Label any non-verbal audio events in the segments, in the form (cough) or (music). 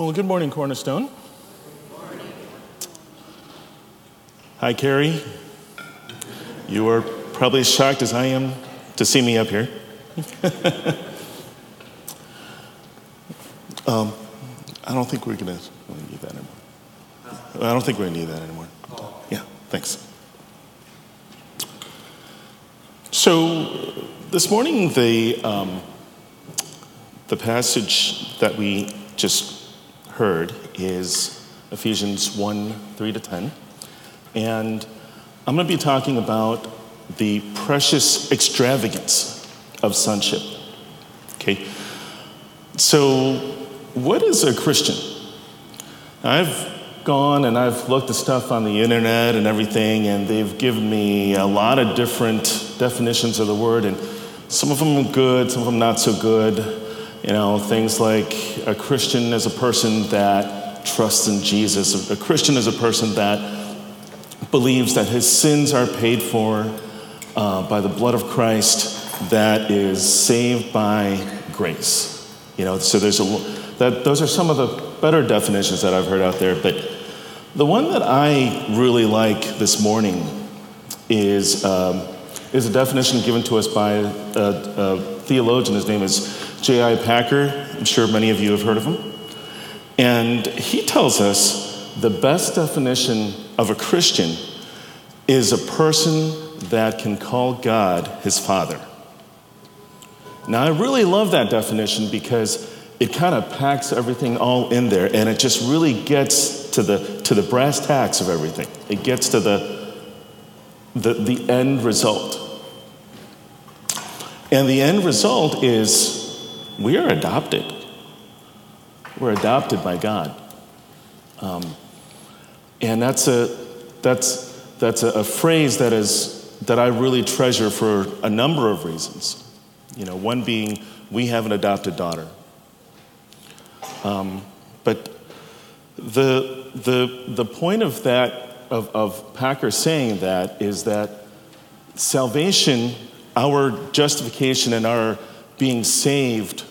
Well, good morning, Cornerstone. Hi, Carrie. You are probably as shocked as I am to see me up here. (laughs) um, I don't think we're going to need that anymore. I don't think we're going to need that anymore. Yeah, thanks. So, this morning, the, um, the passage that we just heard is Ephesians 1 3 to 10. And I'm going to be talking about the precious extravagance of sonship. Okay? So, what is a Christian? I've gone and I've looked at stuff on the internet and everything, and they've given me a lot of different definitions of the word, and some of them are good, some of them not so good. You know, things like a Christian is a person that trusts in Jesus, a Christian is a person that believes that his sins are paid for uh, by the blood of Christ, that is saved by grace. You know, so there's a that those are some of the better definitions that I've heard out there, but the one that I really like this morning is um, is a definition given to us by a, a theologian. His name is J.I. Packer. I'm sure many of you have heard of him, and he tells us the best definition of a Christian is a person that can call God his father. Now, I really love that definition because it kind of packs everything all in there and it just really gets to the, to the brass tacks of everything. It gets to the, the, the end result. And the end result is we are adopted. We're adopted by God. Um, and that's a, that's, that's a, a phrase that, is, that I really treasure for a number of reasons. You know, one being we have an adopted daughter. Um, but the, the, the point of that, of, of Packer saying that, is that salvation, our justification, and our being saved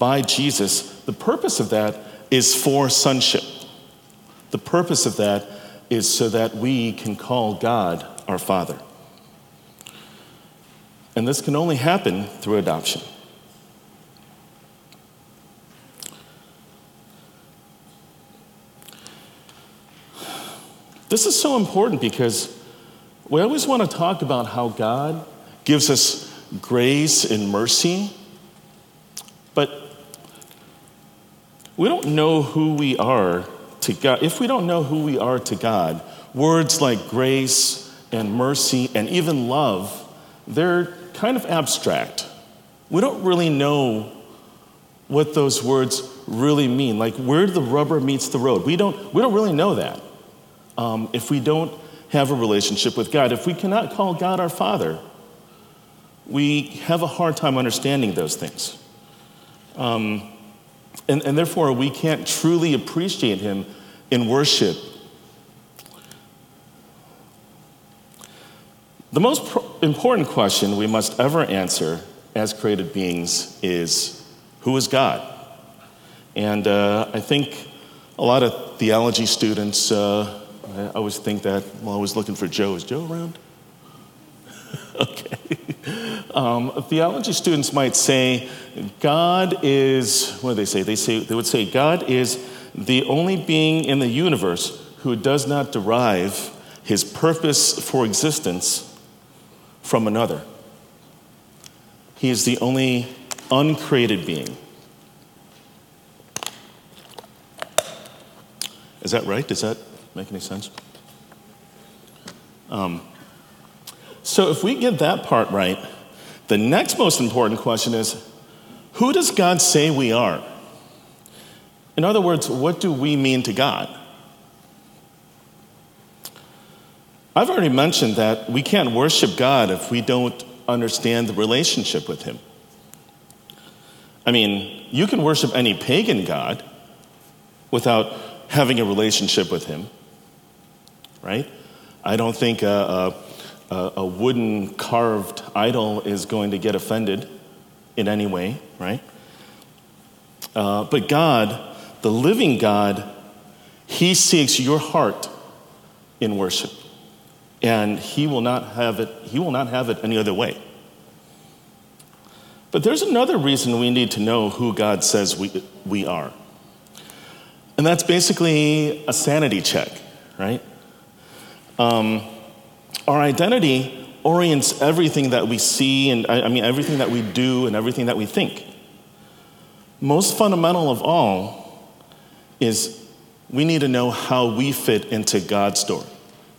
by Jesus, the purpose of that is for sonship. The purpose of that is so that we can call God our Father. And this can only happen through adoption. This is so important because we always want to talk about how God gives us grace and mercy, we don't know who we are to God, if we don't know who we are to God, words like grace and mercy and even love, they're kind of abstract. We don't really know what those words really mean, like where the rubber meets the road. We don't, we don't really know that um, if we don't have a relationship with God. If we cannot call God our Father, we have a hard time understanding those things. Um, and, and therefore, we can't truly appreciate Him in worship. The most pro- important question we must ever answer as created beings is who is God? And uh, I think a lot of theology students, uh, I always think that, I was looking for Joe. Is Joe around? (laughs) okay. Um, theology students might say God is, what do they say? They, say? they would say God is the only being in the universe who does not derive his purpose for existence from another. He is the only uncreated being. Is that right? Does that make any sense? Um, so, if we get that part right, the next most important question is who does God say we are? In other words, what do we mean to God? I've already mentioned that we can't worship God if we don't understand the relationship with Him. I mean, you can worship any pagan God without having a relationship with Him, right? I don't think a, a, a wooden carved idol is going to get offended in any way, right? Uh, but God the living God, He seeks your heart in worship. And He will not have it, He will not have it any other way. But there's another reason we need to know who God says we, we are. And that's basically a sanity check, right? Um, our identity orients everything that we see, and I, I mean, everything that we do, and everything that we think. Most fundamental of all is we need to know how we fit into God's story.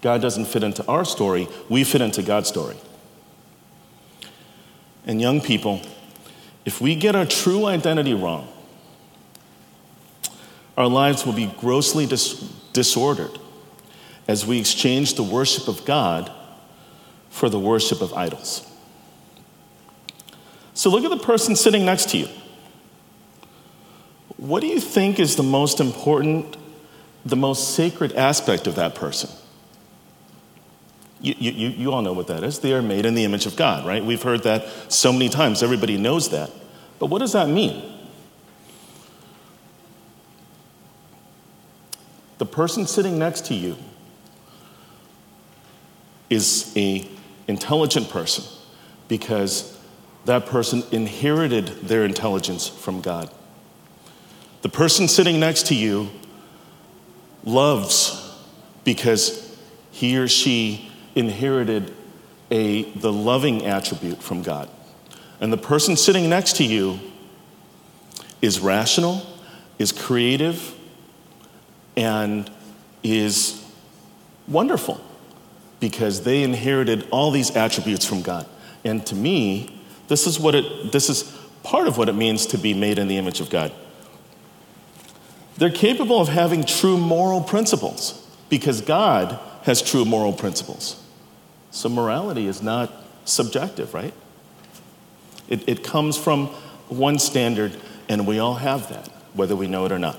God doesn't fit into our story, we fit into God's story. And young people, if we get our true identity wrong, our lives will be grossly dis- disordered as we exchange the worship of God for the worship of idols. So look at the person sitting next to you. What do you think is the most important, the most sacred aspect of that person? You, you, you all know what that is. They are made in the image of God, right? We've heard that so many times. Everybody knows that. But what does that mean? The person sitting next to you is a intelligent person because that person inherited their intelligence from God. The person sitting next to you loves because he or she inherited a, the loving attribute from God. And the person sitting next to you is rational, is creative, and is wonderful because they inherited all these attributes from God. And to me, this is what it this is part of what it means to be made in the image of God. They're capable of having true moral principles because God has true moral principles. So morality is not subjective, right? It, it comes from one standard, and we all have that, whether we know it or not.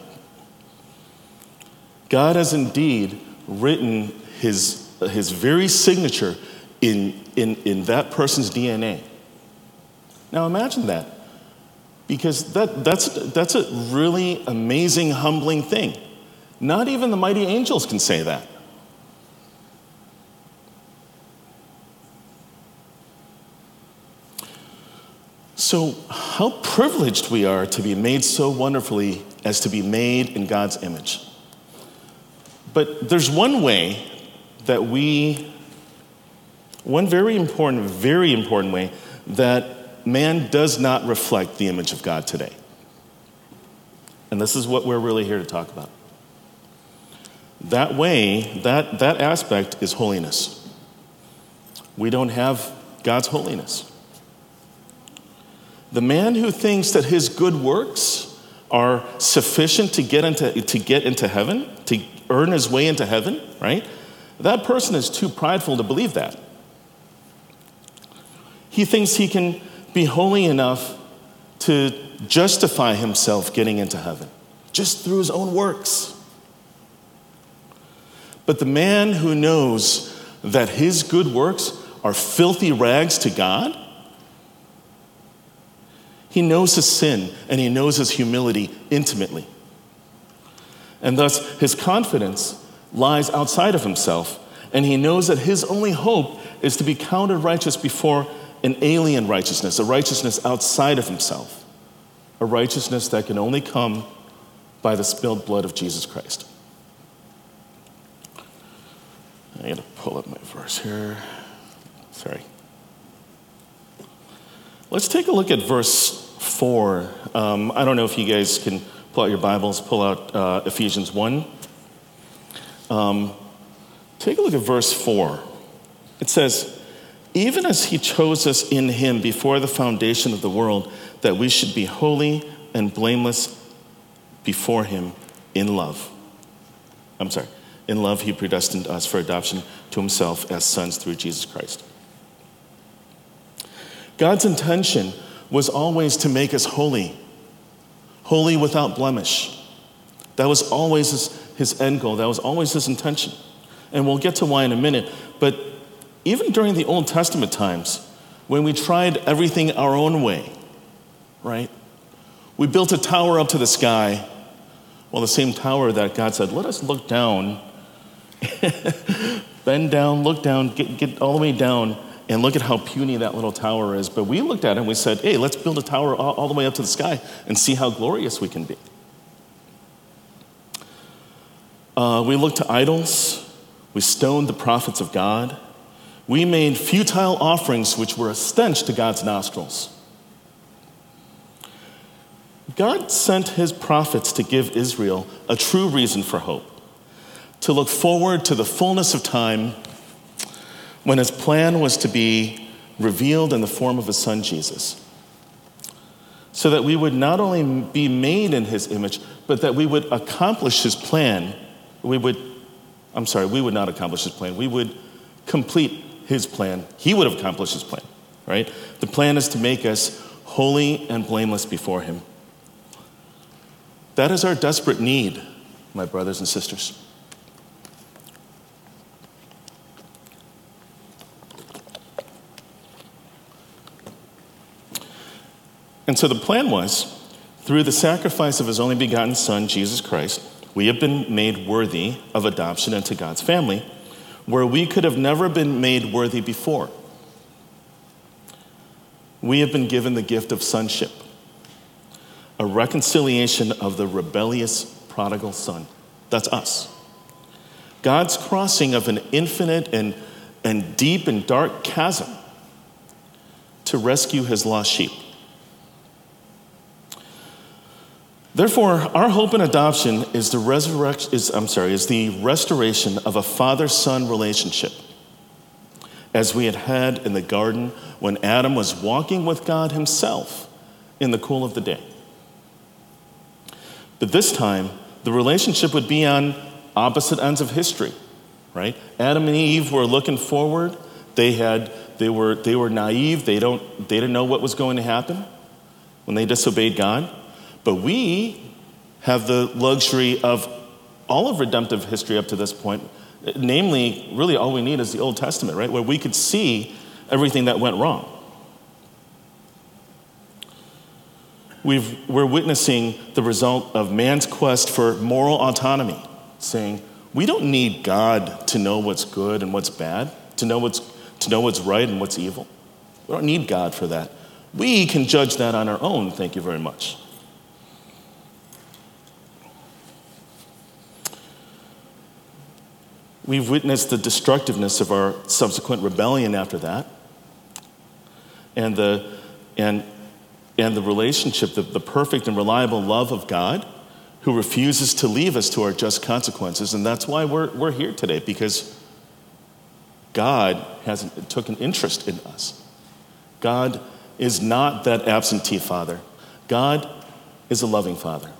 God has indeed written his, Uh, his very signature in, in, in that person's DNA. Now imagine that, because that, that's, that's a really amazing, humbling thing. Not even the mighty angels can say that. So, how privileged we are to be made so wonderfully as to be made in God's image. But there's one way that we, one very important, very important way that man does not reflect the image of God today. And this is what we're really here to talk about. That way, that, that aspect is holiness. We don't have God's holiness. The man who thinks that his good works are sufficient to get into, to get into heaven, to earn his way into heaven, right? That person is too prideful to believe that. He thinks he can be holy enough to justify himself getting into heaven just through his own works. But the man who knows that his good works are filthy rags to God, he knows his sin and he knows his humility intimately. And thus, his confidence lies outside of himself, and he knows that his only hope is to be counted righteous before an alien righteousness, a righteousness outside of himself, a righteousness that can only come by the spilled blood of Jesus Christ. I gotta pull up my verse here. Sorry. Let's take a look at verse 4. Um, I don't know if you guys can pull out your Bibles, pull out uh, Ephesians 1. Um, take a look at verse 4. It says, Even as he chose us in him before the foundation of the world, that we should be holy and blameless before him in love. I'm sorry. In love, he predestined us for adoption to himself as sons through Jesus Christ. God's intention was always to make us holy, holy without blemish. That was always his, his end goal, that was always his intention. And we'll get to why in a minute. But even during the Old Testament times, when we tried everything our own way, right? We built a tower up to the sky, Well, the same tower that God said, let us look down, (laughs) bend down, look down, get, get all the way down, and look at how puny that little tower is. But we looked at it and we said, hey, let's build a tower all, all the way up to the sky and see how glorious we can be. Uh, we looked to idols, we stoned the prophets of God, we made futile offerings which were a stench to God's nostrils. God sent his prophets to give Israel a true reason for hope, to look forward to the fullness of time when his plan was to be revealed in the form of his son Jesus. So that we would not only be made in his image, but that we would accomplish his plan. We would, I'm sorry, we would not accomplish his plan. We would complete his plan. He would have accomplished his plan, right? The plan is to make us holy and blameless before him. That is our desperate need, my brothers and sisters. And so the plan was through the sacrifice of his only begotten Son, Jesus Christ, we have been made worthy of adoption into God's family, where we could have never been made worthy before. We have been given the gift of sonship a reconciliation of the rebellious prodigal son. That's us. God's crossing of an infinite and, and deep and dark chasm to rescue his lost sheep. Therefore, our hope in adoption is the resurrection is I'm sorry, is the restoration of a father-son relationship as we had had in the garden when Adam was walking with God himself in the cool of the day. But this time, the relationship would be on opposite ends of history, right? Adam and Eve were looking forward. They had they were they were naive. They don't they didn't know what was going to happen when they disobeyed God. But we have the luxury of all of redemptive history up to this point. Namely, really all we need is the Old Testament, right? Where we could see everything that went wrong. We've, we're witnessing the result of man's quest for moral autonomy, saying, we don't need God to know what's good and what's bad, to know what's, to know what's right and what's evil. We don't need God for that. We can judge that on our own, thank you very much. We've witnessed the destructiveness of our subsequent rebellion after that. And, the, and and the relationship, the, the perfect and reliable love of God who refuses to leave us to our just consequences. And that's why we're, we're here today, because God has took an interest in us. God is not that absentee father. God is a loving father.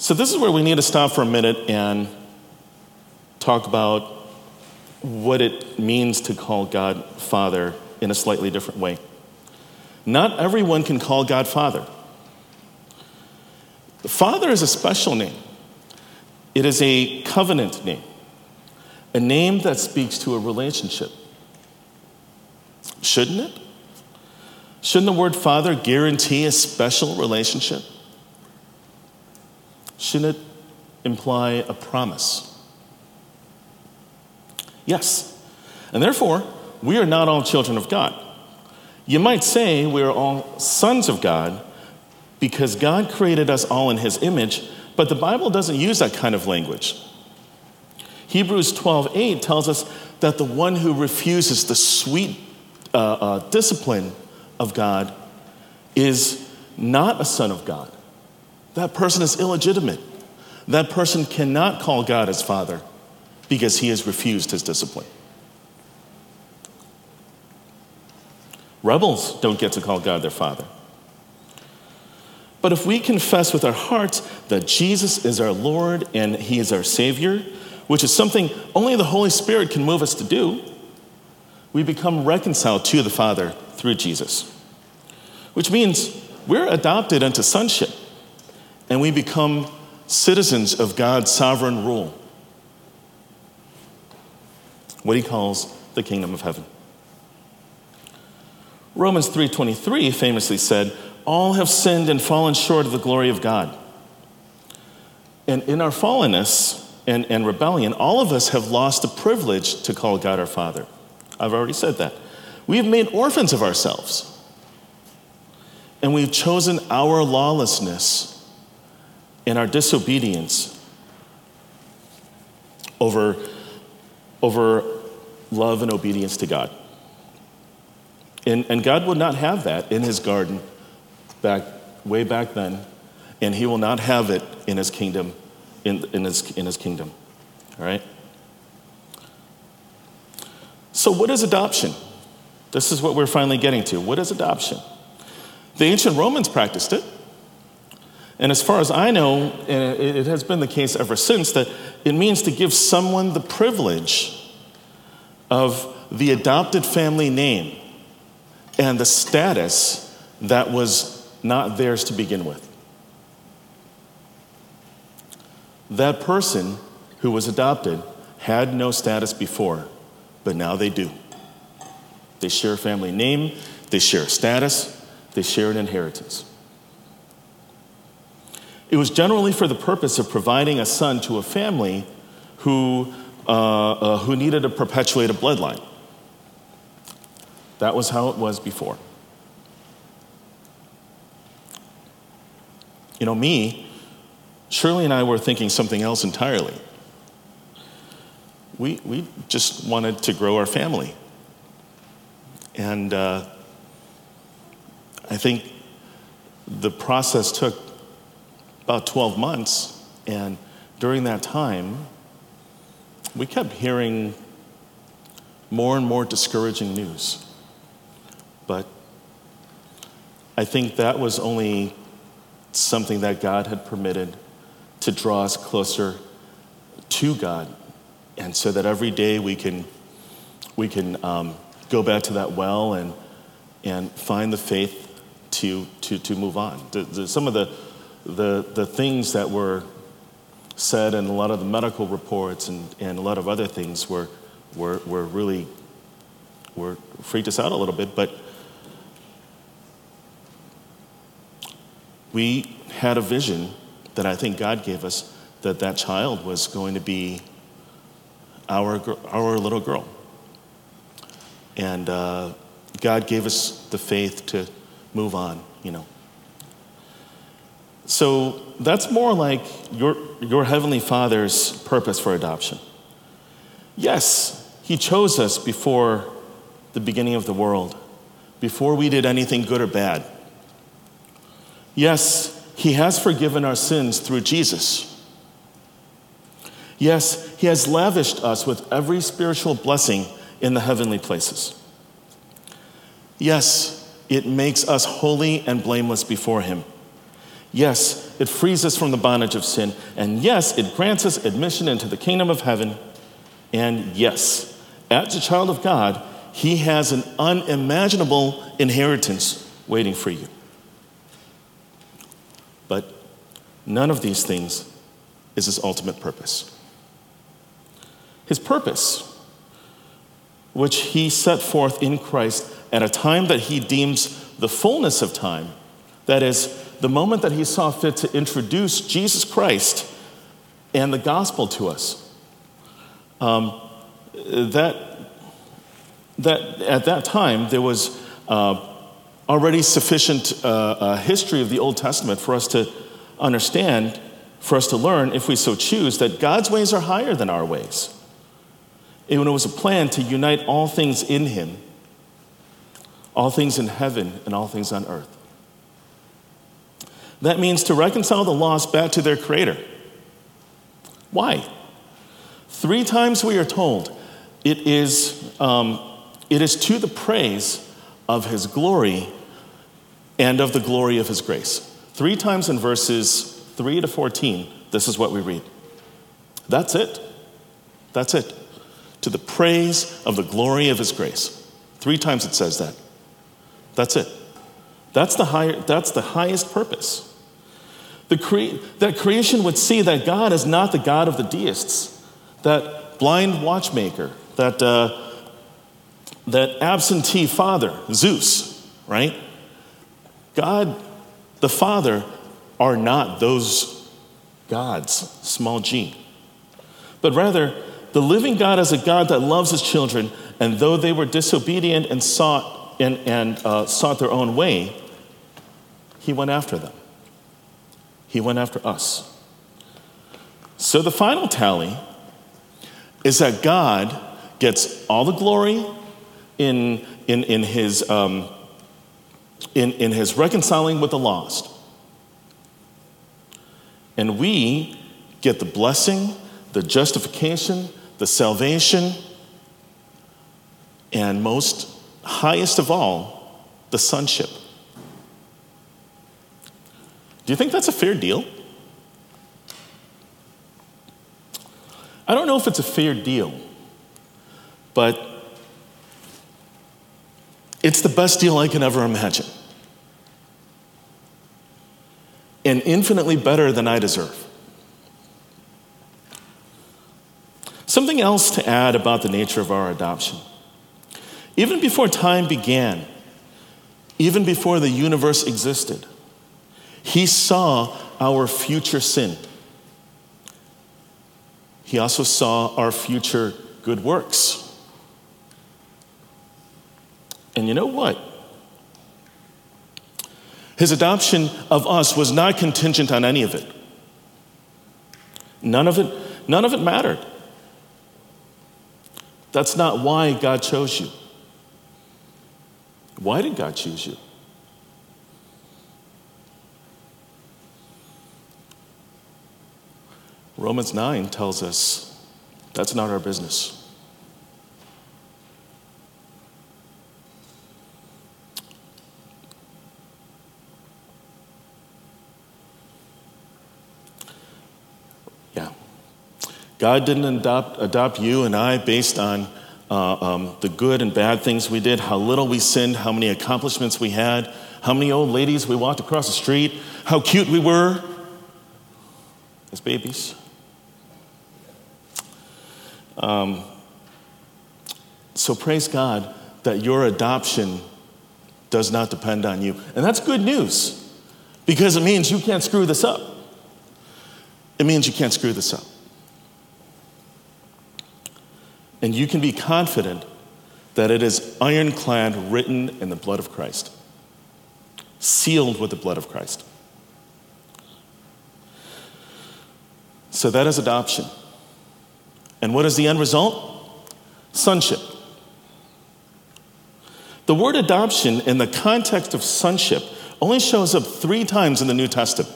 So, this is where we need to stop for a minute and talk about what it means to call God Father in a slightly different way. Not everyone can call God Father. The Father is a special name, it is a covenant name, a name that speaks to a relationship. Shouldn't it? Shouldn't the word Father guarantee a special relationship? Shouldn't it imply a promise? Yes. And therefore, we are not all children of God. You might say we're all sons of God because God created us all in his image, but the Bible doesn't use that kind of language. Hebrews 12:8 tells us that the one who refuses the sweet uh, uh, discipline of God is not a son of God. That person is illegitimate. That person cannot call God his father because he has refused his discipline. Rebels don't get to call God their Father. But if we confess with our hearts that Jesus is our Lord and He is our Savior, which is something only the Holy Spirit can move us to do, we become reconciled to the Father through Jesus. Which means we're adopted into sonship and we become citizens of God's sovereign rule. What He calls the kingdom of heaven. Romans 3:23 famously said, all have sinned and fallen short of the glory of God. And in our fallenness and, and rebellion, all of us have lost the privilege to call God our Father. I've already said that. We have made orphans of ourselves. And we've chosen our lawlessness and our disobedience over, over love and obedience to God. And, and God would not have that in his garden back way back then, and he will not have it in his kingdom, in, in, his, in his kingdom. All right? So, what is adoption? This is what we're finally getting to. What is adoption? The ancient Romans practiced it. And as far as I know, it has been the case ever since, that it means to give someone the privilege of the adopted family name and the status that was not theirs to begin with. That person who was adopted had no status before, but now they do. They share a family name, they share status, they share an inheritance. It was generally for the purpose of providing a son to a family who, uh, uh, who needed to perpetuate a bloodline. That was how it was before. You know, me, Shirley and I were thinking something else entirely. We, we just wanted to grow our family. And uh, I think the process took about 12 months, and during that time, we kept hearing more and more discouraging news. But I think that was only something that God had permitted to draw us closer to God, and so that every day we can, we can um, go back to that well and, and find the faith to, to, to move on. The, the, some of the, the, the things that were said in a lot of the medical reports and, and a lot of other things were, were, were really were freaked us out a little bit, but we had a vision that I think God gave us that that child was going to be our, our little girl. And uh, God gave us the faith to move on, you know. So that's more like your, your Heavenly Father's purpose for adoption. Yes, He chose us before the beginning of the world, before we did anything good or bad. Yes, He has forgiven our sins through Jesus. Yes, He has lavished us with every spiritual blessing in the heavenly places. Yes, it makes us holy and blameless before Him. Yes, it frees us from the bondage of sin. And yes, it grants us admission into the kingdom of heaven. And yes, as a child of God, He has an unimaginable inheritance waiting for you. But none of these things is His ultimate purpose. His purpose, which He set forth in Christ at a time that he deems the fullness of time, that is, the moment that he saw fit to introduce Jesus Christ and the gospel to us. Um, that, that at that time, there was uh, already sufficient uh, uh, history of the Old Testament for us to understand, for us to learn, if we so choose, that God's ways are higher than our ways. And it was a plan to unite all things in him all things in heaven and all things on earth. That means to reconcile the lost back to their Creator. Why? Three times we are told it is, um, it is to the praise of His glory and of the glory of His grace. Three times in verses 3 to 14, this is what we read. That's it. That's it. To the praise of the glory of His grace. Three times it says that. That's it. That's the, higher, that's the highest purpose. Cre- that creation would see that God is not the God of the deists, that blind watchmaker, that, uh, that absentee father, Zeus, right? God the Father are not those gods, small g, but rather the living God is a God that loves his children, and though they were disobedient and sought, and, and, uh, sought their own way, he went after them. He went after us. So the final tally is that God gets all the glory in, in, in, his, um, in, in his reconciling with the lost. And we get the blessing, the justification, the salvation, and most highest of all, the sonship. Do you think that's a fair deal? I don't know if it's a fair deal, but it's the best deal I can ever imagine. And infinitely better than I deserve. Something else to add about the nature of our adoption. Even before time began, even before the universe existed, he saw our future sin. He also saw our future good works. And you know what? His adoption of us was not contingent on any of it. None of it, none of it mattered. That's not why God chose you. Why did God choose you? Romans 9 tells us that's not our business. Yeah. God didn't adopt, adopt you and I based on uh, um, the good and bad things we did, how little we sinned, how many accomplishments we had, how many old ladies we walked across the street, how cute we were as babies. Um, so praise God that your adoption does not depend on you. And that's good news because it means you can't screw this up. It means you can't screw this up. And you can be confident that it is ironclad written in the blood of Christ, sealed with the blood of Christ. So that is adoption. And what is the end result? Sonship. The word adoption in the context of sonship only shows up three times in the New Testament.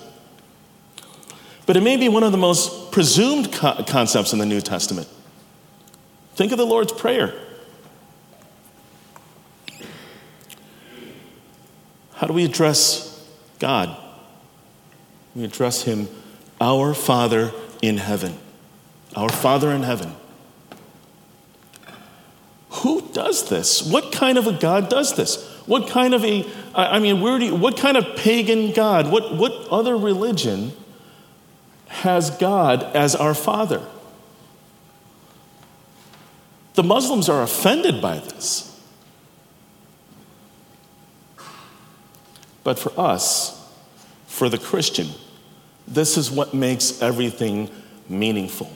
But it may be one of the most presumed co- concepts in the New Testament. Think of the Lord's Prayer. How do we address God? We address Him, our Father in heaven. Our Father in heaven. Who does this? What kind of a God does this? What kind of a, I mean, where do you, what kind of pagan God, what, what other religion has God as our Father? The Muslims are offended by this. But for us, for the Christian, this is what makes everything meaningful.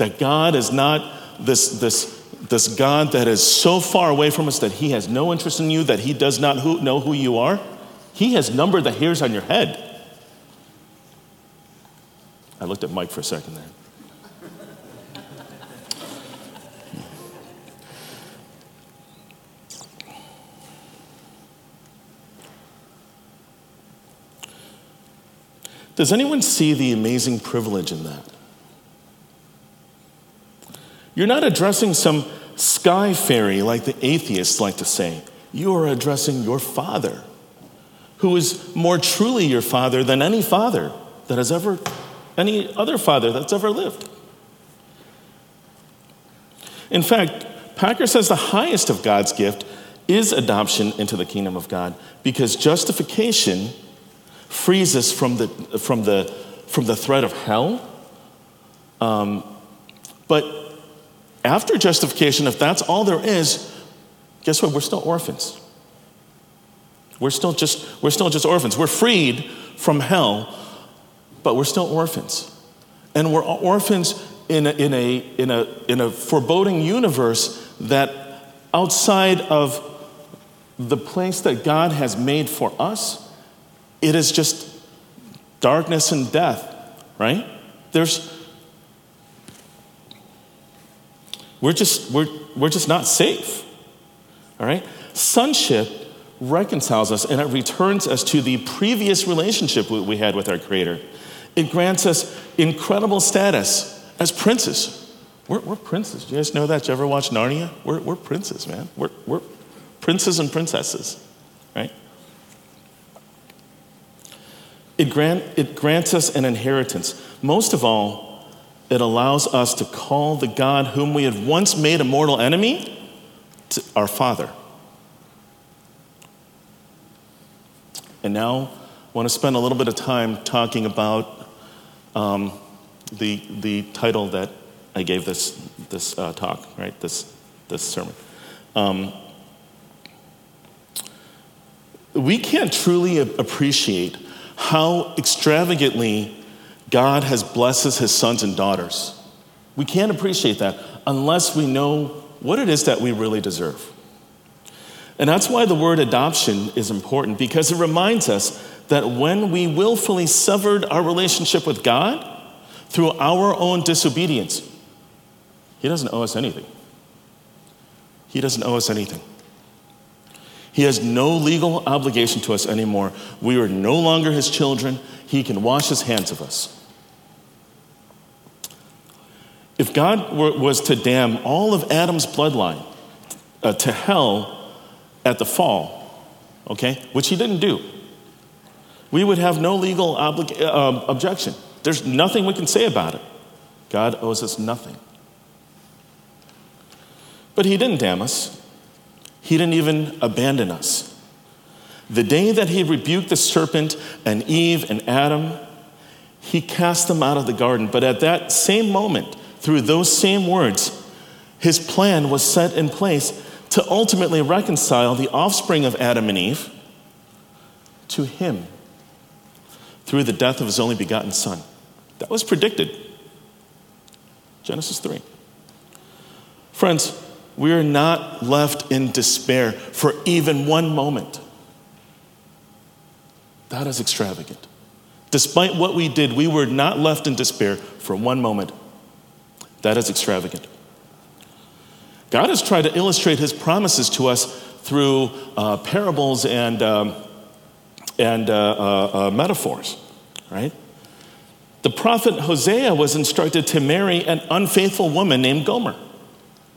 That God is not this, this, this God that is so far away from us that He has no interest in you, that He does not who, know who you are. He has numbered the hairs on your head. I looked at Mike for a second there. Does anyone see the amazing privilege in that? You're not addressing some sky fairy like the atheists like to say. You are addressing your father, who is more truly your father than any father that has ever, any other father that's ever lived. In fact, Packer says the highest of God's gift is adoption into the kingdom of God because justification frees us from the, from the, from the threat of hell. Um, but after justification, if that's all there is, guess what? We're still orphans. We're still just, we're still just orphans. We're freed from hell, but we're still orphans. And we're orphans in a, in a, in a, in a foreboding universe that outside of the place that God has made for us, it is just darkness and death, right? There's, we're just, we're, we're just not safe, all right? Sonship reconciles us and it returns us to the previous relationship we had with our Creator. It grants us incredible status as princes. We're, we're princes. Do you guys know that? Did you ever watch Narnia? We're, we're princes, man. We're, we're princes and princesses, right? It, grant, it grants us an inheritance. Most of all, it allows us to call the God whom we had once made a mortal enemy our Father. And now I want to spend a little bit of time talking about um, the, the title that I gave this, this uh, talk, right? This, this sermon. Um, we can't truly appreciate how extravagantly God has blessed his sons and daughters. We can't appreciate that unless we know what it is that we really deserve. And that's why the word adoption is important because it reminds us that when we willfully severed our relationship with God through our own disobedience, He doesn't owe us anything. He doesn't owe us anything. He has no legal obligation to us anymore. We are no longer his children. He can wash his hands of us. If God were, was to damn all of Adam's bloodline uh, to hell at the fall, okay, which he didn't do, we would have no legal uh, objection. There's nothing we can say about it. God owes us nothing. But he didn't damn us. He didn't even abandon us. The day that he rebuked the serpent and Eve and Adam, he cast them out of the garden. But at that same moment, through those same words, his plan was set in place to ultimately reconcile the offspring of Adam and Eve to him through the death of his only begotten son. That was predicted. Genesis 3. Friends, we are not left in despair for even one moment. That is extravagant. Despite what we did, we were not left in despair for one moment. That is extravagant. God has tried to illustrate his promises to us through uh, parables and, um, and uh, uh, uh metaphors, right? The prophet Hosea was instructed to marry an unfaithful woman named Gomer.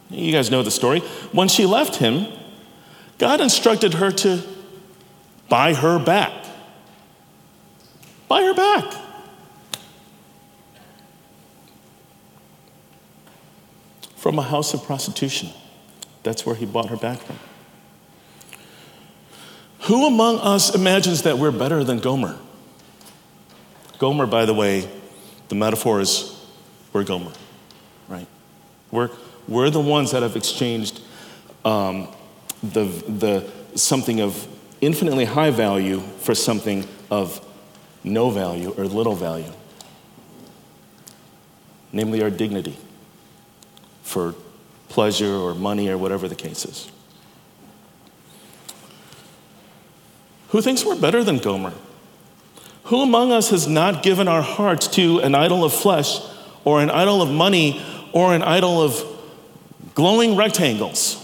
You guys know the story. When she left him, God instructed her to buy her back. Buy her back. From a house of prostitution. That's where he bought her back from. Who among us imagines that we're better than Gomer? Gomer, by the way, the metaphor is we're Gomer, right? We're, we're the ones that have exchanged um, the, the, something of infinitely high value for something of no value or little value, namely our dignity for pleasure or money or whatever the case is. Who thinks we're better than Gomer? Who among us has not given our hearts to an idol of flesh or an idol of money or an idol of glowing rectangles.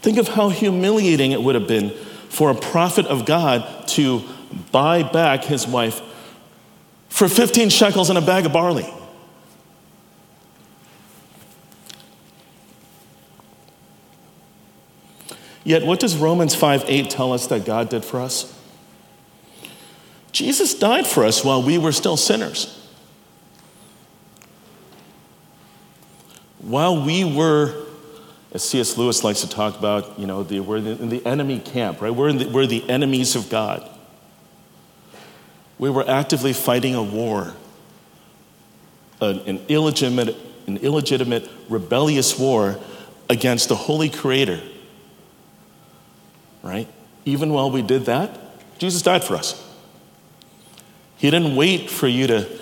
Think of how humiliating it would have been for a prophet of God to buy back his wife for 15 shekels and a bag of barley. Yet, what does Romans 5 8 tell us that God did for us? Jesus died for us while we were still sinners. While we were, as C.S. Lewis likes to talk about, you know, the, we're in the enemy camp, right? We're, the, we're the enemies of God. We were actively fighting a war, an, an illegitimate an illegitimate, rebellious war against the holy creator. Right? Even while we did that, Jesus died for us. He didn't wait for you to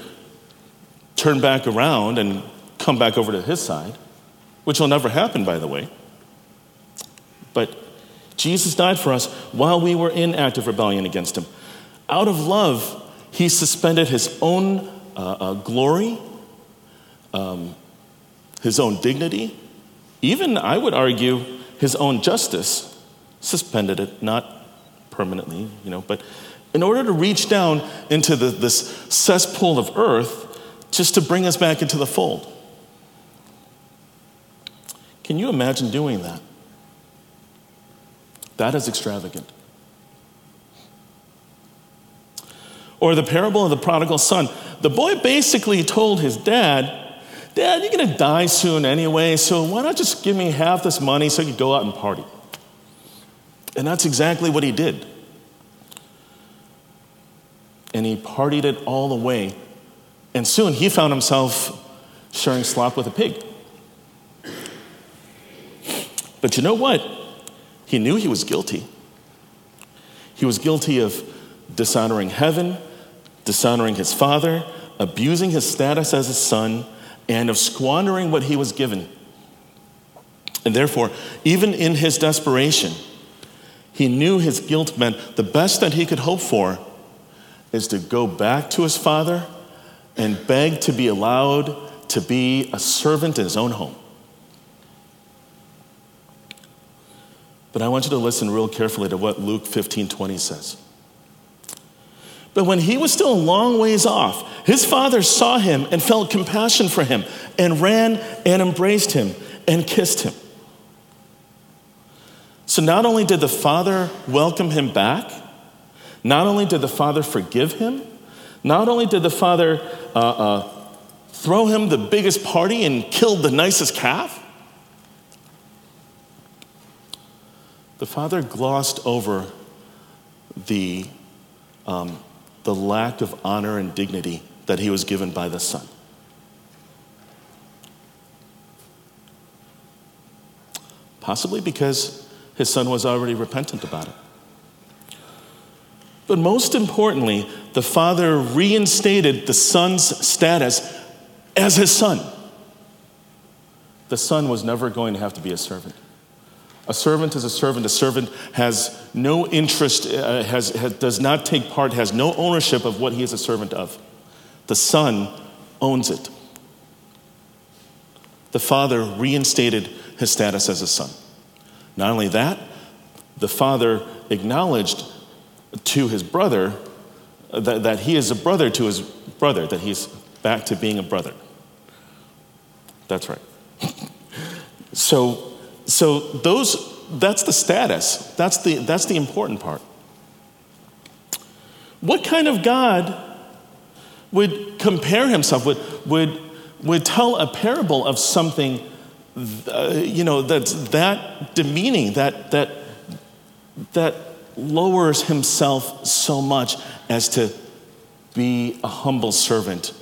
turn back around and come back over to his side, which will never happen, by the way. But Jesus died for us while we were in active rebellion against him. Out of love, he suspended his own uh, uh, glory, um, his own dignity, even, I would argue, his own justice, suspended it, not permanently, you know, but in order to reach down into the, this cesspool of earth just to bring us back into the fold. Can you imagine doing that? That is extravagant. Or the parable of the prodigal son. The boy basically told his dad, Dad, you're going to die soon anyway, so why not just give me half this money so you go out and party? And that's exactly what he did. And he partied it all the way. And soon he found himself sharing slop with a pig. But you know what? He knew he was guilty. He was guilty of dishonoring heaven, dishonoring his father, abusing his status as a son, and of squandering what he was given. And therefore, even in his desperation, he knew his guilt meant the best that he could hope for is to go back to his father and beg to be allowed to be a servant in his own home. But I want you to listen real carefully to what Luke 15 20 says. But when he was still a long ways off, his father saw him and felt compassion for him and ran and embraced him and kissed him. So not only did the father welcome him back, not only did the father forgive him, not only did the father uh, uh, throw him the biggest party and kill the nicest calf, the father glossed over the, um, the lack of honor and dignity that he was given by the son. Possibly because his son was already repentant about it. But most importantly, the father reinstated the son's status as his son. The son was never going to have to be a servant. A servant is a servant. A servant has no interest, uh, has, has, does not take part, has no ownership of what he is a servant of. The son owns it. The father reinstated his status as a son. Not only that, the father acknowledged to his brother that, that he is a brother to his brother, that he's back to being a brother. That's right. (laughs) so, so those, that's the status. That's the, that's the important part. What kind of God would compare himself, would, would, would tell a parable of something, uh, you know, that's that demeaning, that, that, that lowers himself so much as to be a humble servant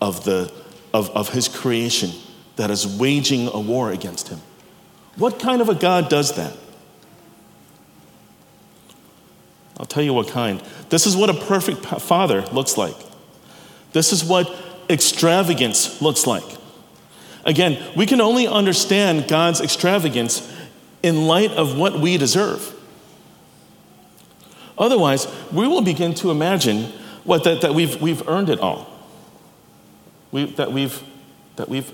of, the, of, of his creation that is waging a war against him. What kind of a God does that? I'll tell you what kind. This is what a perfect father looks like. This is what extravagance looks like. Again, we can only understand God's extravagance in light of what we deserve. Otherwise, we will begin to imagine what, that, that we've, we've earned it all. We, that we've, that we've,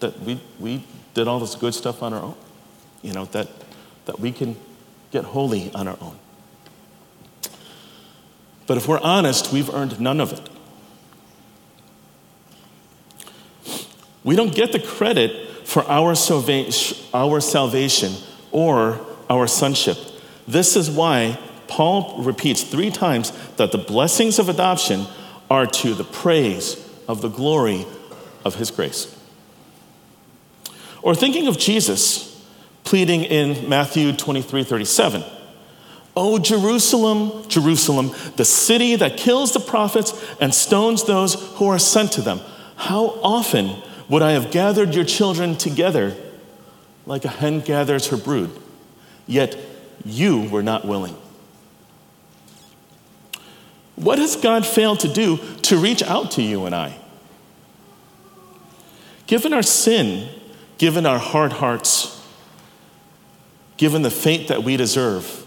that we, we did all this good stuff on our own. You know, that, that we can get holy on our own. But if we're honest, we've earned none of it. We don't get the credit for our, salva- our salvation or our sonship. This is why Paul repeats three times that the blessings of adoption are to the praise of the glory of his grace. Or thinking of Jesus pleading in Matthew 23 37. Oh, Jerusalem, Jerusalem, the city that kills the prophets and stones those who are sent to them. How often would I have gathered your children together like a hen gathers her brood. Yet you were not willing. What has God failed to do to reach out to you and I? Given our sin, given our hard hearts, given the fate that we deserve,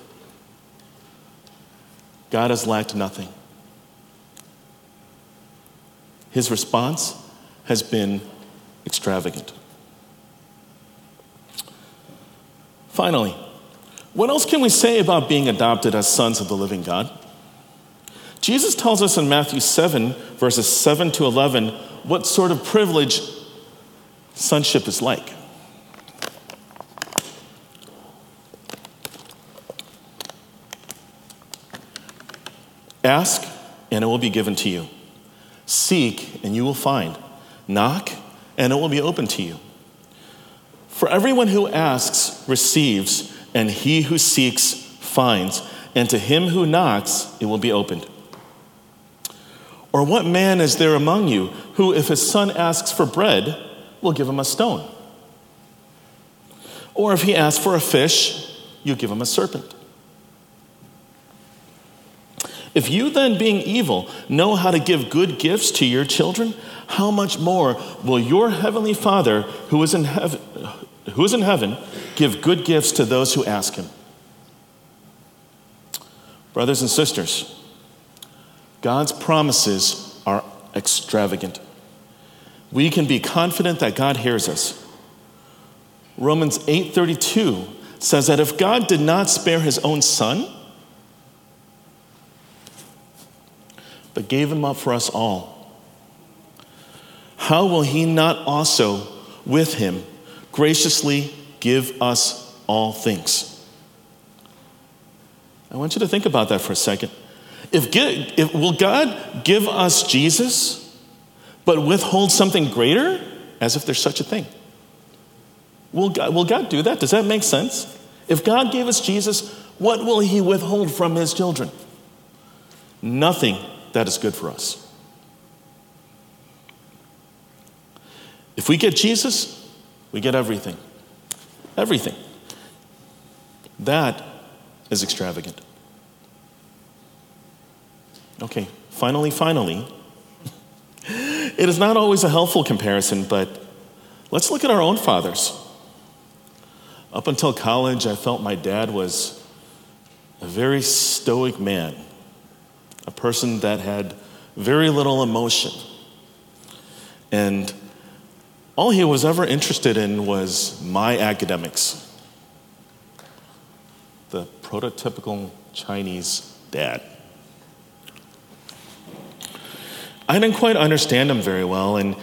God has lacked nothing. His response has been extravagant. Finally, what else can we say about being adopted as sons of the living God? Jesus tells us in Matthew 7, verses 7 to 11, what sort of privilege sonship is like. Ask, and it will be given to you. Seek, and you will find. Knock, and it will be open to you. For everyone who asks receives, and he who seeks finds, and to him who knocks it will be opened. Or what man is there among you who, if his son asks for bread, will give him a stone? Or if he asks for a fish, you give him a serpent? If you then, being evil, know how to give good gifts to your children, how much more will your heavenly Father who is in heaven, who is in heaven give good gifts to those who ask him? Brothers and sisters, God's promises are extravagant. We can be confident that God hears us. Romans 8:32 says that if God did not spare his own son, but gave him up for us all, how will he not also with him graciously give us all things? I want you to think about that for a second. If, if, will God give us Jesus, but withhold something greater, as if there's such a thing? Will God, will God do that? Does that make sense? If God gave us Jesus, what will He withhold from His children? Nothing that is good for us. If we get Jesus, we get everything. Everything. That is extravagant. Okay, finally, finally, (laughs) it is not always a helpful comparison, but let's look at our own fathers. Up until college, I felt my dad was a very stoic man, a person that had very little emotion. And all he was ever interested in was my academics. The prototypical Chinese dad. I didn't quite understand him very well, and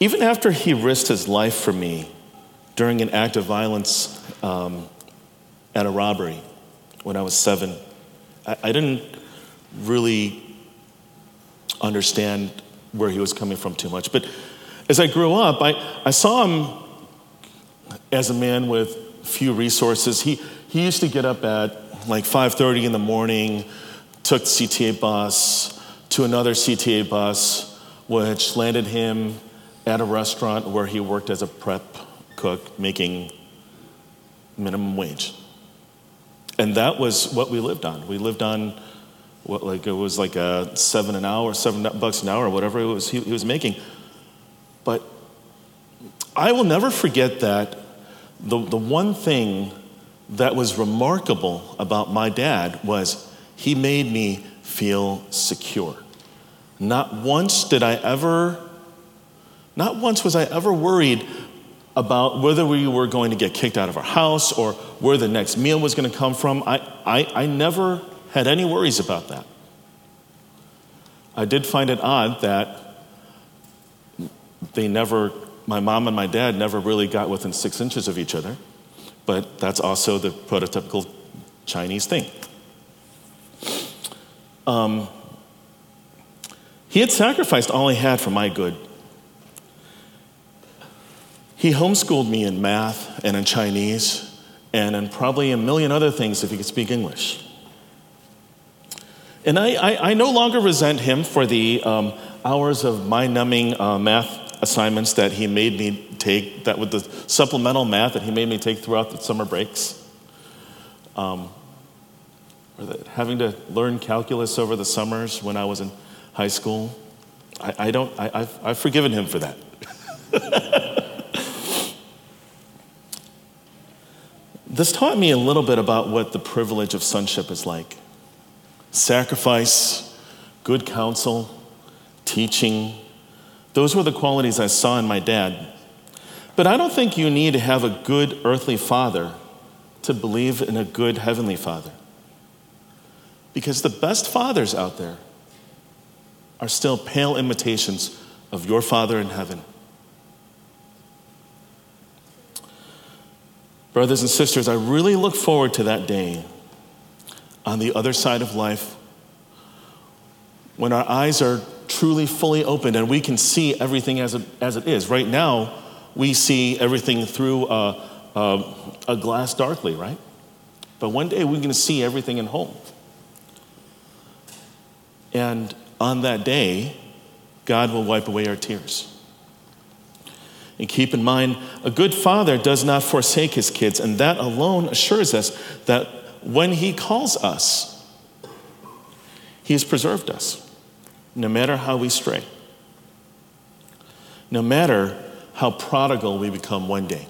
even after he risked his life for me during an act of violence um, at a robbery when I was seven, I, didn't really understand where he was coming from too much. But as I grew up, I, I saw him as a man with few resources. He, he used to get up at like 5.30 in the morning, took CTA bus, to another CTA bus, which landed him at a restaurant where he worked as a prep cook, making minimum wage. And that was what we lived on. We lived on what, like it was like a seven an hour, seven bucks an hour, or whatever it was he, he was making. But I will never forget that the, the one thing that was remarkable about my dad was he made me feel secure. Not once did I ever, not once was I ever worried about whether we were going to get kicked out of our house or where the next meal was going to come from. I, I, I never had any worries about that. I did find it odd that they never, my mom and my dad never really got within six inches of each other, but that's also the prototypical Chinese thing. Um, he had sacrificed all he had for my good. He homeschooled me in math and in Chinese and in probably a million other things if he could speak English. And I, I, I no longer resent him for the um, hours of mind numbing uh, math assignments that he made me take, that with the supplemental math that he made me take throughout the summer breaks. Um, or that having to learn calculus over the summers when I was in high school. I, I don't, I, I've, I've forgiven him for that. (laughs) this taught me a little bit about what the privilege of sonship is like sacrifice, good counsel, teaching. Those were the qualities I saw in my dad. But I don't think you need to have a good earthly father to believe in a good heavenly father. Because the best fathers out there are still pale imitations of your Father in heaven. Brothers and sisters, I really look forward to that day on the other side of life when our eyes are truly fully opened and we can see everything as it, as it is. Right now, we see everything through a, a, a glass darkly, right? But one day we're going to see everything in whole. And on that day, God will wipe away our tears. And keep in mind, a good father does not forsake his kids, and that alone assures us that when he calls us, he has preserved us, no matter how we stray, no matter how prodigal we become one day.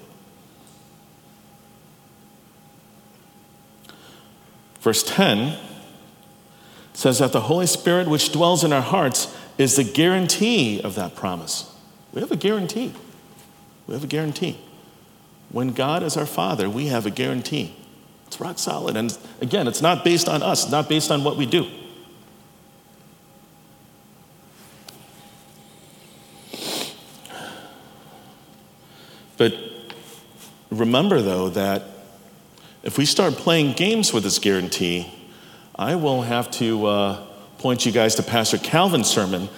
Verse 10 says that the Holy Spirit, which dwells in our hearts, is the guarantee of that promise. We have a guarantee. We have a guarantee. When God is our Father, we have a guarantee. It's rock solid. And again, it's not based on us, it's not based on what we do. But remember, though, that if we start playing games with this guarantee, I will have to uh, point you guys to Pastor Calvin's sermon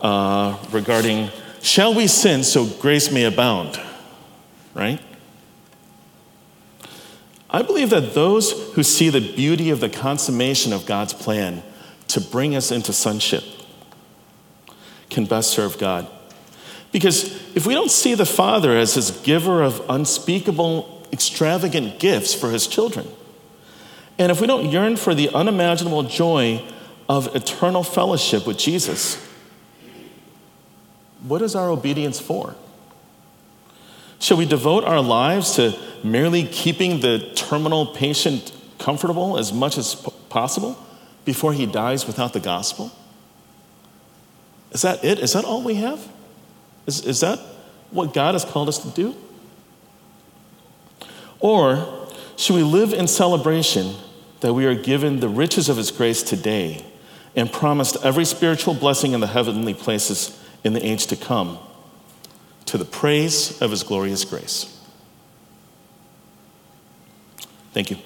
uh, regarding shall we sin so grace may abound? Right? I believe that those who see the beauty of the consummation of God's plan to bring us into sonship can best serve God. Because if we don't see the Father as his giver of unspeakable, extravagant gifts for his children, and if we don't yearn for the unimaginable joy of eternal fellowship with Jesus, what is our obedience for? Shall we devote our lives to merely keeping the terminal patient comfortable as much as possible before he dies without the gospel? Is that it? Is that all we have? Is, is that what God has called us to do? Or should we live in celebration that we are given the riches of his grace today and promised every spiritual blessing in the heavenly places in the age to come to the praise of his glorious grace. Thank you.